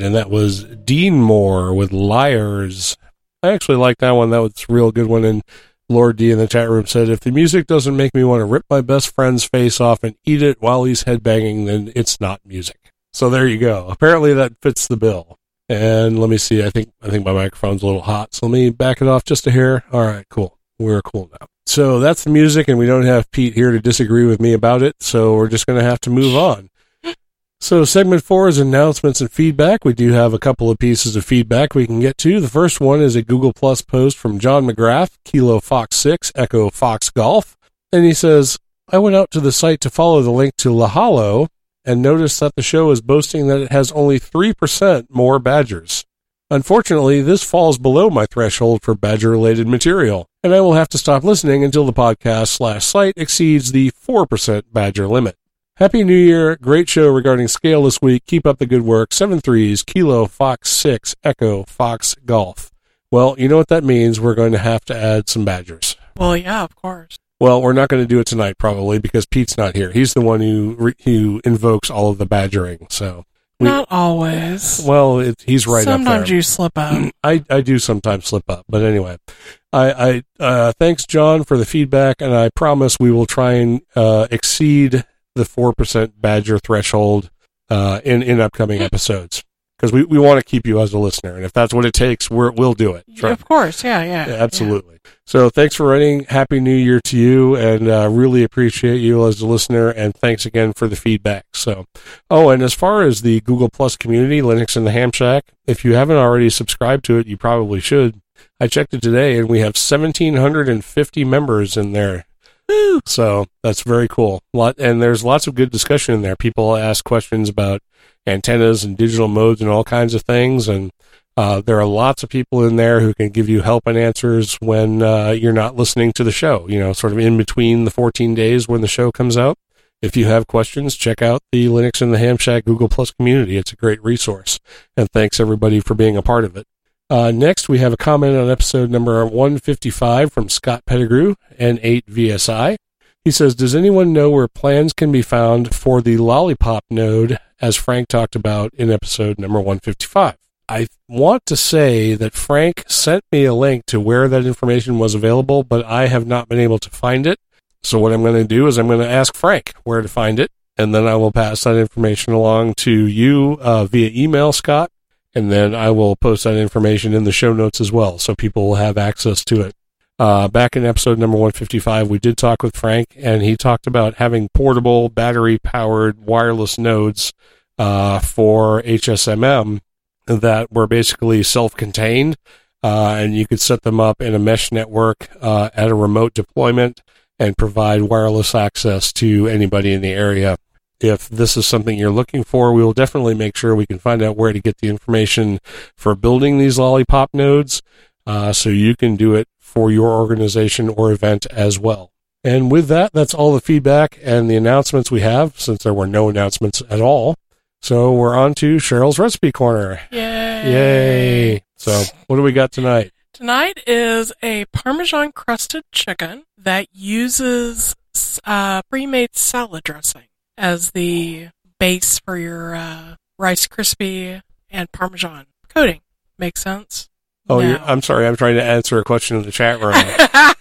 Right, and that was Dean Moore with Liars. I actually like that one. That was a real good one. And Lord D in the chat room said, if the music doesn't make me want to rip my best friend's face off and eat it while he's headbanging, then it's not music. So there you go. Apparently that fits the bill. And let me see. I think I think my microphone's a little hot, so let me back it off just a hair. All right, cool. We're cool now. So that's the music, and we don't have Pete here to disagree with me about it. So we're just going to have to move on. So segment four is announcements and feedback. We do have a couple of pieces of feedback we can get to. The first one is a Google Plus post from John McGrath, Kilo Fox 6, Echo Fox Golf. And he says, I went out to the site to follow the link to Lahalo and noticed that the show is boasting that it has only 3% more badgers. Unfortunately, this falls below my threshold for badger related material, and I will have to stop listening until the podcast slash site exceeds the 4% badger limit. Happy New Year. Great show regarding scale this week. Keep up the good work. Seven threes, Kilo, Fox 6, Echo, Fox, Golf. Well, you know what that means. We're going to have to add some badgers. Well, yeah, of course. Well, we're not going to do it tonight probably because Pete's not here. He's the one who who invokes all of the badgering. So we- Not always. well, it, he's right Sometimes up there. you slip up. I, I do sometimes slip up, but anyway, I, I uh, thanks John for the feedback, and I promise we will try and uh, exceed the four percent Badger threshold uh, in in upcoming episodes because we, we want to keep you as a listener, and if that's what it takes, we're, we'll do it. Try- Of course, yeah, yeah. yeah, absolutely. So thanks for writing. Happy New Year to you, and uh, really appreciate you as a listener. And thanks again for the feedback. So, oh, and as far as the Google Plus community, Linux in the Ham Shack, if you haven't already subscribed to it, you probably should. I checked it today, and we have 1,750 members in there. So that's very cool. Lot, and there's lots of good discussion in there. People ask questions about antennas and digital modes and all kinds of things, and uh, there are lots of people in there who can give you help and answers when uh, you're not listening to the show. You know, sort of in between the 14 days when the show comes out. If you have questions, check out the Linux and the Ham Shack Google Plus community. It's a great resource. And thanks everybody for being a part of it. Uh, next, we have a comment on episode number 155 from Scott Pettigrew, N8VSI. He says, Does anyone know where plans can be found for the Lollipop node, as Frank talked about in episode number 155? I want to say that Frank sent me a link to where that information was available, but I have not been able to find it. So what I'm going to do is I'm going to ask Frank where to find it, and then I will pass that information along to you uh, via email, Scott, and then I will post that information in the show notes as well, so people will have access to it. Uh, back in episode number 155, we did talk with Frank, and he talked about having portable, battery-powered wireless nodes uh, for HSMM that were basically self-contained, uh, and you could set them up in a mesh network uh, at a remote deployment and provide wireless access to anybody in the area. If this is something you're looking for, we will definitely make sure we can find out where to get the information for building these lollipop nodes, uh, so you can do it for your organization or event as well. And with that, that's all the feedback and the announcements we have, since there were no announcements at all. So we're on to Cheryl's Recipe Corner. Yay. Yay! So what do we got tonight? Tonight is a Parmesan crusted chicken that uses uh, pre-made salad dressing as the base for your uh, Rice Krispie and Parmesan coating. Makes sense? Oh, No. you're, I'm sorry. I'm trying to answer a question in the chat room.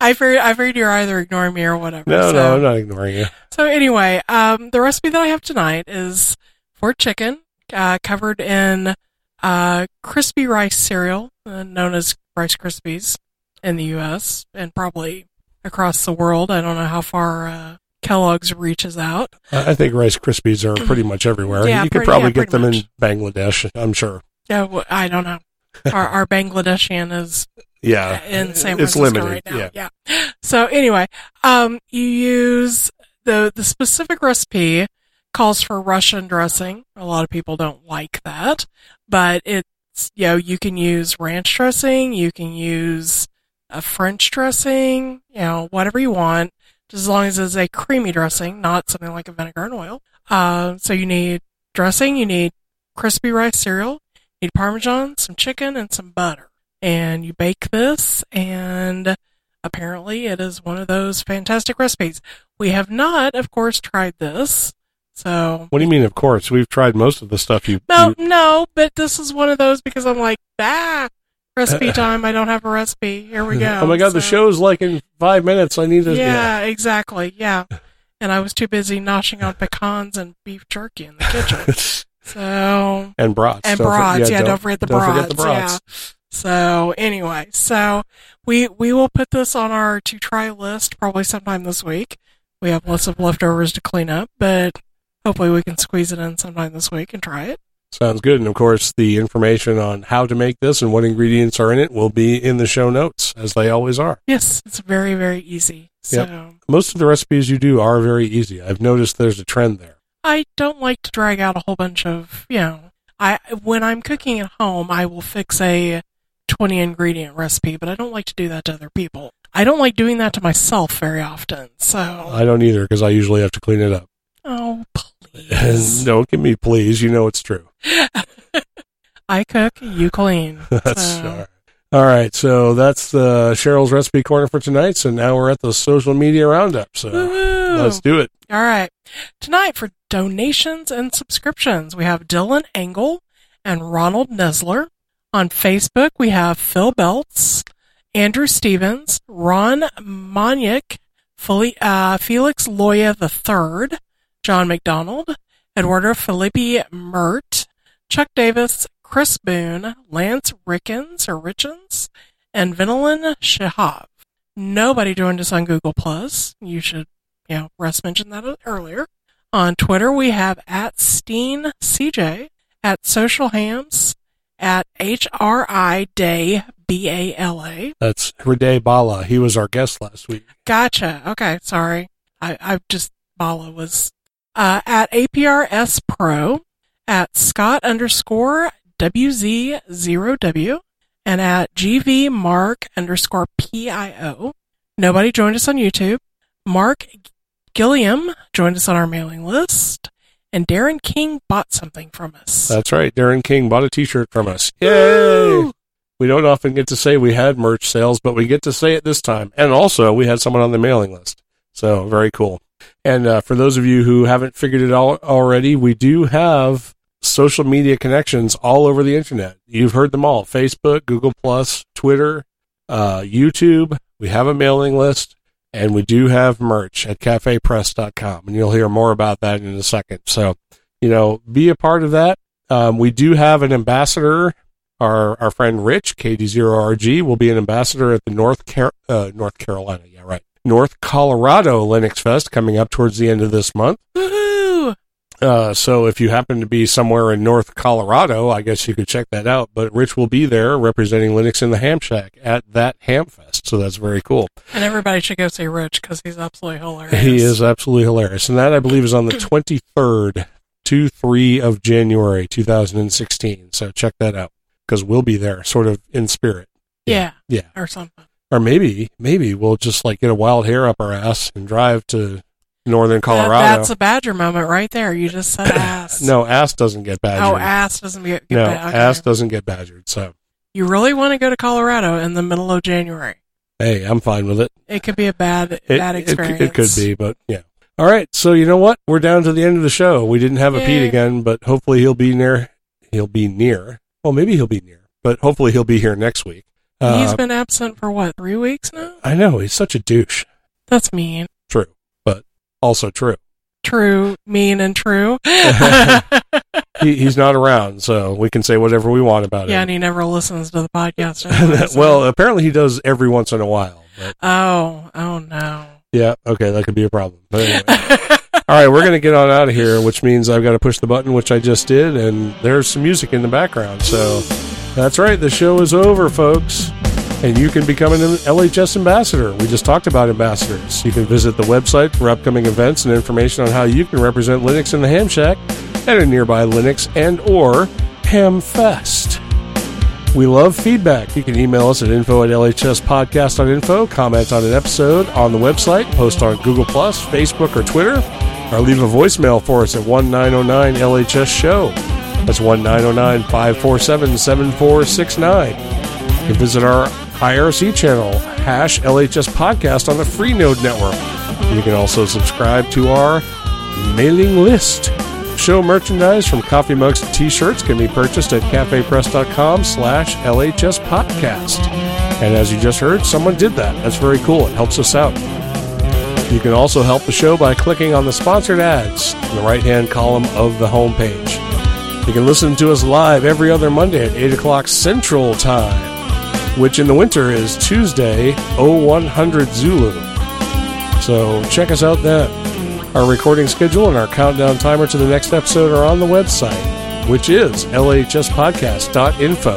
I figured, I figured you're either ignoring me or whatever. no, so. no, I'm not ignoring you. So anyway, um, the recipe that I have tonight is for chicken, uh, covered in uh, crispy rice cereal, uh, known as Rice Krispies, in the U.S. and probably across the world. I don't know how far uh, Kellogg's reaches out. I think Rice Krispies are pretty much everywhere. Yeah, you could probably yeah, get them pretty in Bangladesh. I'm sure. Yeah, well, I don't know. our, our Bangladeshian is Yeah, in San it's Francisco limited. right now. Yeah. Yeah. So anyway, um, you use the the specific recipe calls for Russian dressing. A lot of people don't like that, but it's you know you can use ranch dressing, you can use a French dressing, you know whatever you want, just as long as it's a creamy dressing, not something like a vinegar and oil. Uh, so you need dressing, you need crispy rice cereal, you need Parmesan, some chicken, and some butter and you bake this and apparently it is one of those fantastic recipes. We have not, of course, tried this, So What do you mean? Of course, we've tried most of the stuff you. no, you- no, but this is one of those because I'm like, ah, recipe time. I don't have a recipe. Here we go. oh my god, the So- show's like in five minutes. I need to. Yeah, exactly. Yeah. And I was too busy noshing on pecans and beef jerky in the kitchen. So and brats. and Don't for- brats. Yeah, don't, forget the don't brats. forget the brats. Yeah. So anyway, so we we will put this on our to try list probably sometime this week. We have lots of leftovers to clean up, but hopefully we can squeeze it in sometime this week and try it. Sounds good. And of course, the information on how to make this and what ingredients are in it will be in the show notes, as they always are. Yes, it's very very easy. So Yep. Most of the recipes you do are very easy. I've noticed there's a trend there. I don't like to drag out a whole bunch of, you know, I when I'm cooking at home, I will fix a 20 ingredient recipe, but I don't like to do that to other people. I don't like doing that to myself very often. So, I don't either because I usually have to clean it up. oh, Don't give me please. You know it's true. I cook, you clean. That's So- all right. All right, so that's the Cheryl's recipe corner for tonight. So now we're at the social media roundup. So Woohoo. let's do it. All right. Tonight for donations and subscriptions, we have Dylan Engel and Ronald Nesler. On Facebook, we have Phil Belts, Andrew Stevens, Ron Moniak, uh, Felix Loya III, John McDonald, Eduardo Filippi Mert, Chuck Davis, Chris Boone, Lance Rickens or Richens, and Vinilin Shihab. Nobody joined us on Google Plus. You should you know, Russ mentioned that earlier. On Twitter, we have at Steen CJ, at Social Hams, at HRI Day B A L A. That's Hriday Bala. He was our guest last week. Gotcha. Okay, sorry. I, I just Bala was uh, at APRS Pro, at Scott underscore WZ0W, and at GV Mark underscore PIO. Nobody joined us on YouTube. Mark Gilliam joined us on our mailing list, and Darren King bought something from us. That's right. Darren King bought a T-shirt from us. Yay! Woo! We don't often get to say we had merch sales, but we get to say it this time. And also, we had someone on the mailing list. So, very cool. And uh, for those of you who haven't figured it out already, we do have social media connections all over the internet. You've heard them all Facebook, Google, Plus, Twitter, uh, YouTube. We have a mailing list, and we do have merch at cafepress.com. And you'll hear more about that in a second. So, you know, be a part of that. Um, we do have an ambassador our our friend Rich KD0RG will be an ambassador at the North Car- uh, North Carolina, yeah, right, North Colorado Linux Fest coming up towards the end of this month. Woohoo! Uh, so if you happen to be somewhere in North Colorado, I guess you could check that out. But Rich will be there representing Linux in the Ham Shack at that Ham Fest, so that's very cool. And everybody should go see Rich because he's absolutely hilarious. He is absolutely hilarious, and that I believe is on the twenty third to three of January two thousand and sixteen. So check that out because we'll be there, sort of in spirit. Yeah, Yeah. or something. Or maybe, maybe we'll just like get a wild hair up our ass and drive to northern That- Colorado. that's a Badger moment right there. You just said ass. no, ass doesn't get badgered. Oh, ass doesn't get. get no, okay. ass doesn't get badgered. So, You really want to go to Colorado in the middle of January? hey, I'm fine with it. It could be a bad It, bad experience. it could be, but yeah. All right. So you know what? We're down to the end of the show. We didn't have a Pete again, but hopefully he'll be near. He'll be near. Well, maybe he'll be near, but hopefully he'll be here next week. He's Uh, been absent for what three weeks now? I know he's such a douche. That's mean. True, but also true. True, mean, and true. He, he's not around, so we can say whatever we want about it. yeah, him. and he never listens to the podcast. anyway, so- well, apparently he does every once in a while. But oh, oh no. yeah, okay, that could be a problem. But anyway. All right, we're going to get on out of here, which means I've got to push the button, which I just did, and there's some music in the background. So that's right, the show is over, folks. And you can become an LHS ambassador. We just talked about ambassadors. You can visit the website for upcoming events and information on how you can represent Linux in the Ham Shack at a nearby Linux and or Ham Fest. We love feedback. You can email us at info at lhspodcast.info, comment on an episode on the website, post on Google, Plus, Facebook, or Twitter, or leave a voicemail for us at 1909 LHS Show. That's 1909 547 7469. You can visit our IRC channel, hash LHS Podcast on the Freenode Network. You can also subscribe to our mailing list. Show merchandise from coffee mugs to t-shirts can be purchased at cafepress.com slash LHS podcast. And as you just heard, someone did that. That's very cool. It helps us out. You can also help the show by clicking on the sponsored ads in the right-hand column of the homepage. You can listen to us live every other Monday at 8 o'clock Central Time, which in the winter is Tuesday, 0100 Zulu. So check us out then. Our recording schedule and our countdown timer to the next episode are on the website, which is lhspodcast.info.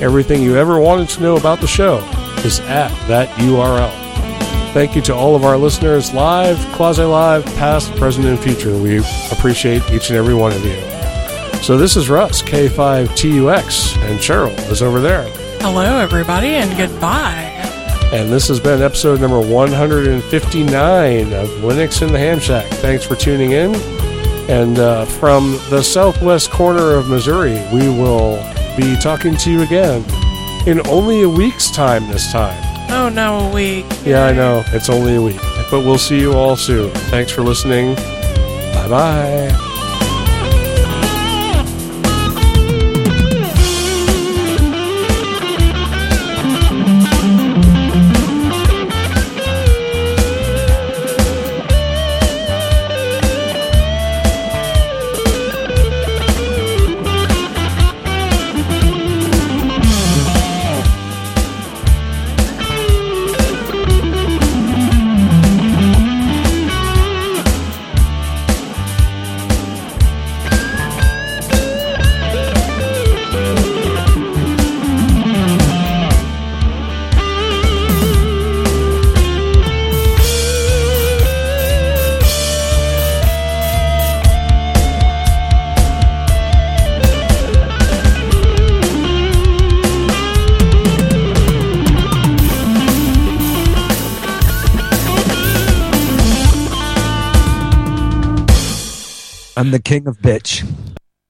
Everything you ever wanted to know about the show is at that URL. Thank you to all of our listeners, live, quasi live, past, present, and future. We appreciate each and every one of you. So this is Russ, K5TUX, and Cheryl is over there. Hello, everybody, and goodbye. And this has been episode number 159 of Linux in the Ham Shack. Thanks for tuning in. And uh, from the southwest corner of Missouri, we will be talking to you again in only a week's time this time. Oh, no, a week. Yeah, I know. It's only a week. But we'll see you all soon. Thanks for listening. Bye bye. The king of bitch.